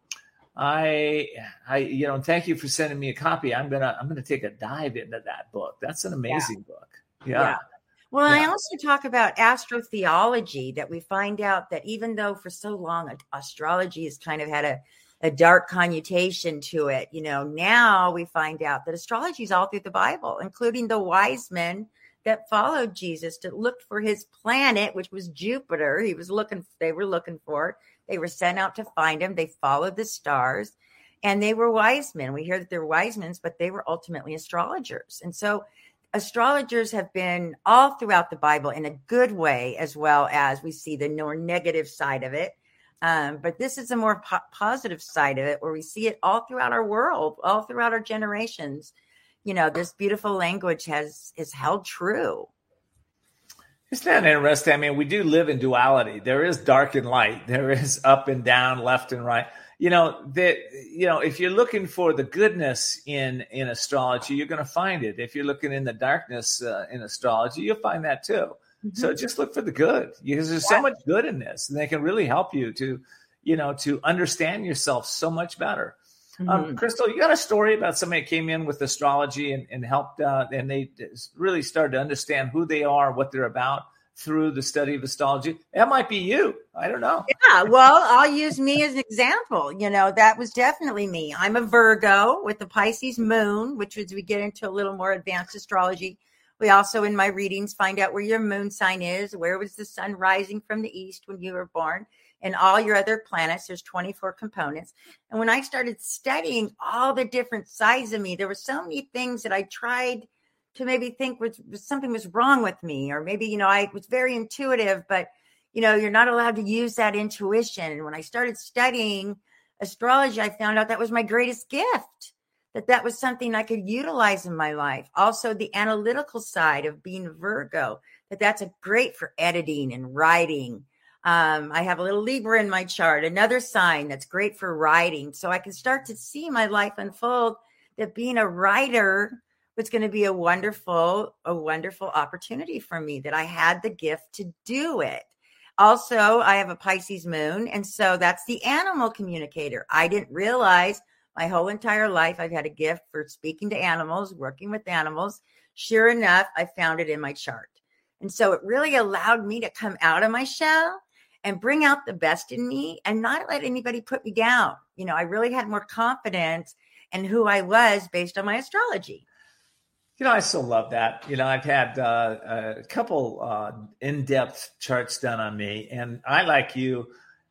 I, I, you know, thank you for sending me a copy. I'm gonna, I'm gonna take a dive into that book. That's an amazing yeah. book. Yeah. yeah. Well, yeah. I also talk about astrotheology that we find out that even though for so long astrology has kind of had a a dark connotation to it. You know, now we find out that astrology is all through the Bible, including the wise men that followed Jesus to look for his planet, which was Jupiter. He was looking, they were looking for it. They were sent out to find him. They followed the stars and they were wise men. We hear that they're wise men, but they were ultimately astrologers. And so astrologers have been all throughout the Bible in a good way, as well as we see the more negative side of it. Um, but this is a more po- positive side of it where we see it all throughout our world, all throughout our generations. You know, this beautiful language has is held true. Isn't that interesting? I mean, we do live in duality. There is dark and light. There is up and down, left and right you know that you know if you're looking for the goodness in in astrology you're going to find it if you're looking in the darkness uh, in astrology you'll find that too mm-hmm. so just look for the good because there's yeah. so much good in this and they can really help you to you know to understand yourself so much better mm-hmm. um, crystal you got a story about somebody came in with astrology and, and helped uh, and they really started to understand who they are what they're about through the study of astrology. That might be you. I don't know. Yeah, well, I'll use me as an example. You know, that was definitely me. I'm a Virgo with the Pisces moon, which as we get into a little more advanced astrology, we also in my readings find out where your moon sign is, where was the sun rising from the east when you were born, and all your other planets. There's 24 components. And when I started studying all the different sides of me, there were so many things that I tried – to maybe think was, was something was wrong with me, or maybe, you know, I was very intuitive, but, you know, you're not allowed to use that intuition. And when I started studying astrology, I found out that was my greatest gift that that was something I could utilize in my life. Also, the analytical side of being Virgo, that that's a great for editing and writing. Um, I have a little Libra in my chart, another sign that's great for writing. So I can start to see my life unfold that being a writer was going to be a wonderful, a wonderful opportunity for me that I had the gift to do it. Also, I have a Pisces moon. And so that's the animal communicator. I didn't realize my whole entire life I've had a gift for speaking to animals, working with animals. Sure enough, I found it in my chart. And so it really allowed me to come out of my shell and bring out the best in me and not let anybody put me down. You know, I really had more confidence in who I was based on my astrology. You know, I still love that. You know, I've had uh, a couple uh, in-depth charts done on me, and I, like you,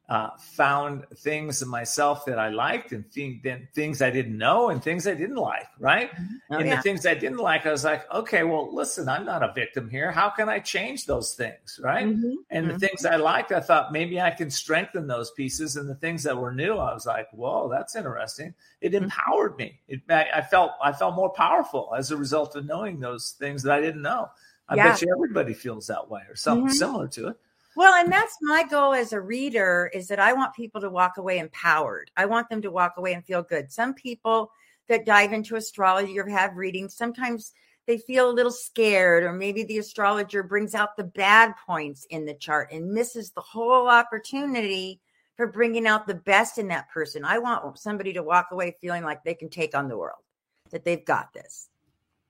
uh, found things in myself that I liked and th- then things I didn't know and things I didn't like, right? Mm-hmm. Oh, and yeah. the things I didn't like, I was like, okay, well, listen, I'm not a victim here. How can I change those things, right? Mm-hmm. And mm-hmm. the things I liked, I thought maybe I can strengthen those pieces. And the things that were new, I was like, whoa, that's interesting. It mm-hmm. empowered me. It, I, I, felt I felt more powerful as a result of knowing those things that I didn't know. I yeah. bet you everybody feels that way or something mm-hmm. similar to it. Well, and that's my goal as a reader is that I want people to walk away empowered. I want them to walk away and feel good. Some people that dive into astrology or have readings, sometimes they feel a little scared, or maybe the astrologer brings out the bad points in the chart and misses the whole opportunity for bringing out the best in that person. I want somebody to walk away feeling like they can take on the world, that they've got this.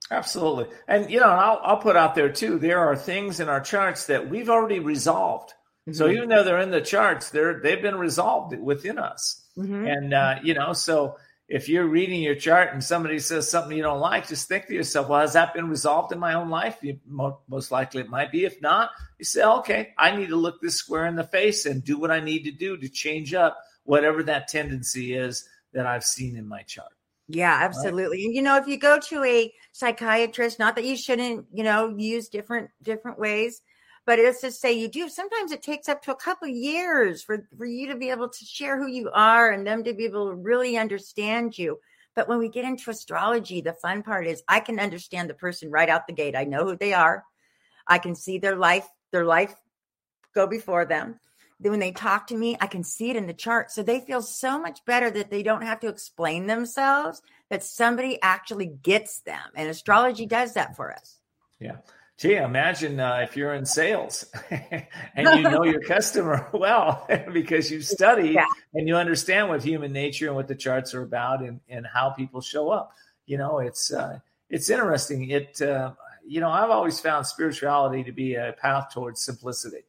Absolutely. And, you know, I'll, I'll put out there too, there are things in our charts that we've already resolved. Mm-hmm. So even though they're in the charts, they're, they've been resolved within us. Mm-hmm. And, uh, you know, so if you're reading your chart and somebody says something you don't like, just think to yourself, well, has that been resolved in my own life? You, most likely it might be. If not, you say, okay, I need to look this square in the face and do what I need to do to change up whatever that tendency is that I've seen in my chart. Yeah, absolutely. Right. And you know, if you go to a psychiatrist, not that you shouldn't, you know, use different different ways, but it's to say you do. Sometimes it takes up to a couple years for for you to be able to share who you are and them to be able to really understand you. But when we get into astrology, the fun part is I can understand the person right out the gate. I know who they are. I can see their life, their life go before them when they talk to me, I can see it in the chart. So they feel so much better that they don't have to explain themselves, that somebody actually gets them. And astrology does that for us. Yeah. Gee, imagine uh, if you're in sales and you know your customer well because you study yeah. and you understand what human nature and what the charts are about and, and how people show up. You know, it's uh, it's interesting. It uh, you know, I've always found spirituality to be a path towards simplicity.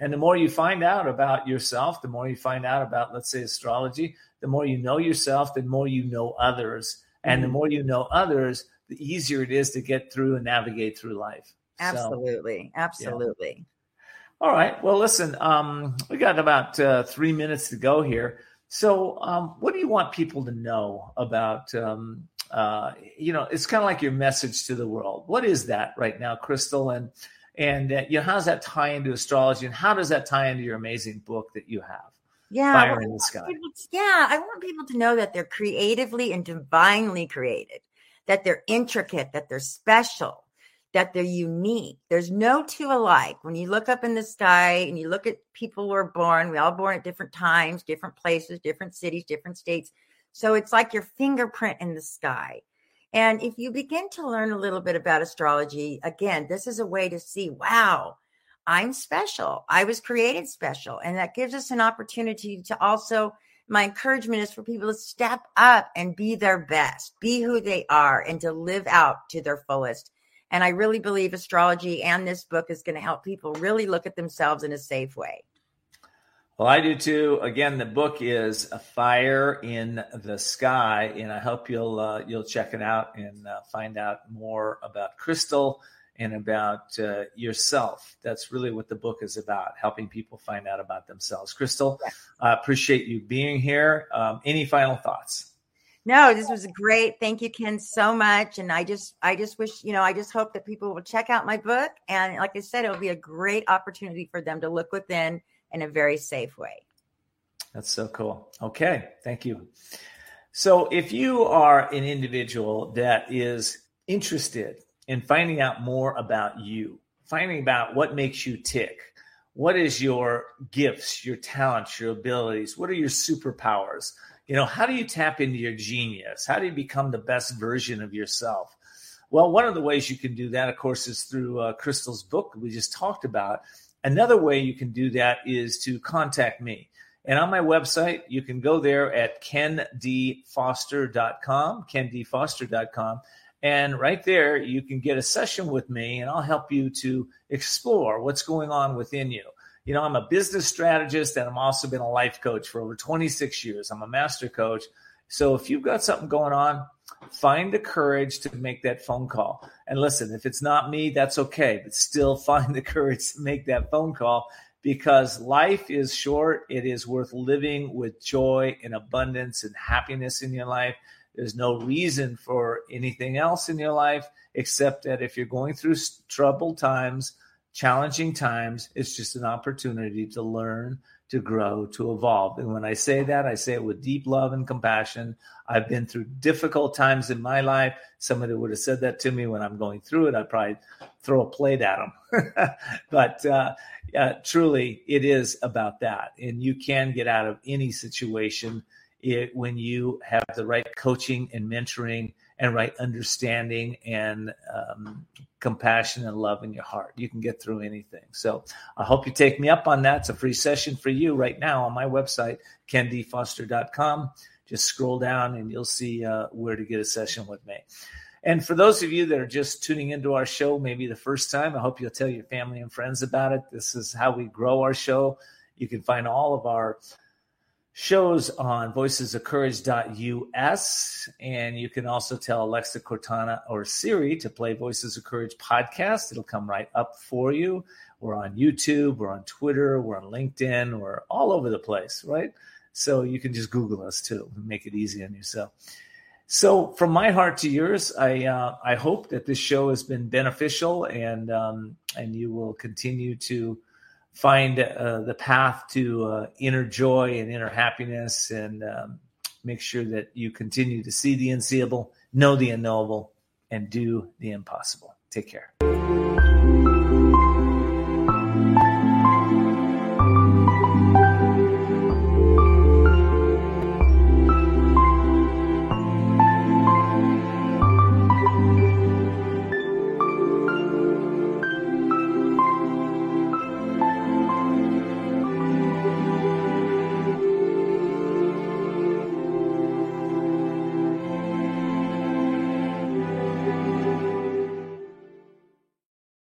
And the more you find out about yourself, the more you find out about, let's say, astrology, the more you know yourself, the more you know others. And mm-hmm. the more you know others, the easier it is to get through and navigate through life. Absolutely. So, Absolutely. Yeah. All right. Well, listen, um, we got about uh, three minutes to go here. So, um, what do you want people to know about? Um, uh, you know, it's kind of like your message to the world. What is that right now, Chrystal? And and uh, you know, how does that tie into astrology? And how does that tie into your amazing book that you have? Yeah, Fire in the Sky. Yeah, I want people to know that they're creatively and divinely created, that they're intricate, that they're special, that they're unique. There's no two alike. When you look up in the sky and you look at people who are born, we all born at different times, different places, different cities, different states. So it's like your fingerprint in the sky. And if you begin to learn a little bit about astrology, again, this is a way to see, wow, I'm special. I was created special. And that gives us an opportunity to also, my encouragement is for people to step up and be their best, be who they are, and to live out to their fullest and I really believe astrology and this book is going to help people really look at themselves in a safe way. Well, I do too. Again, the book is "A Fire in the Sky," and I hope you'll uh, you'll check it out and uh, find out more about Chrystal and about uh, yourself. That's really what the book is about: helping people find out about themselves. Chrystal, I appreciate you being here. Um, any final thoughts? No, this was great. Thank you, Ken, so much. And I just, I just wish, you know, I just hope that people will check out my book. And like I said, it'll be a great opportunity for them to look within in a very safe way. That's so cool. Okay. Thank you. So if you are an individual that is interested in finding out more about you, finding out what makes you tick, what is your gifts, your talents, your abilities, what are your superpowers? you know how do you tap into your genius how do you become the best version of yourself well one of the ways you can do that of course is through uh, crystal's book we just talked about another way you can do that is to contact me and on my website you can go there at kendfoster.com kendfoster.com and right there you can get a session with me and i'll help you to explore what's going on within you you know, I'm a business strategist and I'm also been a life coach for over 26 years. I'm a master coach. So if you've got something going on, find the courage to make that phone call. And listen, if it's not me, that's okay, but still find the courage to make that phone call because life is short. It is worth living with joy and abundance and happiness in your life. There's no reason for anything else in your life except that if you're going through troubled times, challenging times. It's just an opportunity to learn, to grow, to evolve. And when I say that, I say it with deep love and compassion. I've been through difficult times in my life. Somebody would have said that to me when I'm going through it. I'd probably throw a plate at them. but uh, uh, truly, it is about that. And you can get out of any situation it, when you have the right coaching and mentoring and right understanding and um, compassion and love in your heart. You can get through anything. So I hope you take me up on that. It's a free session for you right now on my website, kendfoster.com. Just scroll down and you'll see uh, where to get a session with me. And for those of you that are just tuning into our show, maybe the first time, I hope you'll tell your family and friends about it. This is how we grow our show. You can find all of our shows on voicesofcourage.us. And you can also tell Alexa Cortana or Siri to play Voices of Courage podcast. It'll come right up for you. We're on YouTube, we're on Twitter, we're on LinkedIn, we're all over the place, right? So you can just Google us too, make it easy on yourself. So, from my heart to yours, I uh, I hope that this show has been beneficial and um, and you will continue to find uh, the path to uh, inner joy and inner happiness and um, make sure that you continue to see the unseeable, know the unknowable, and do the impossible. Take care.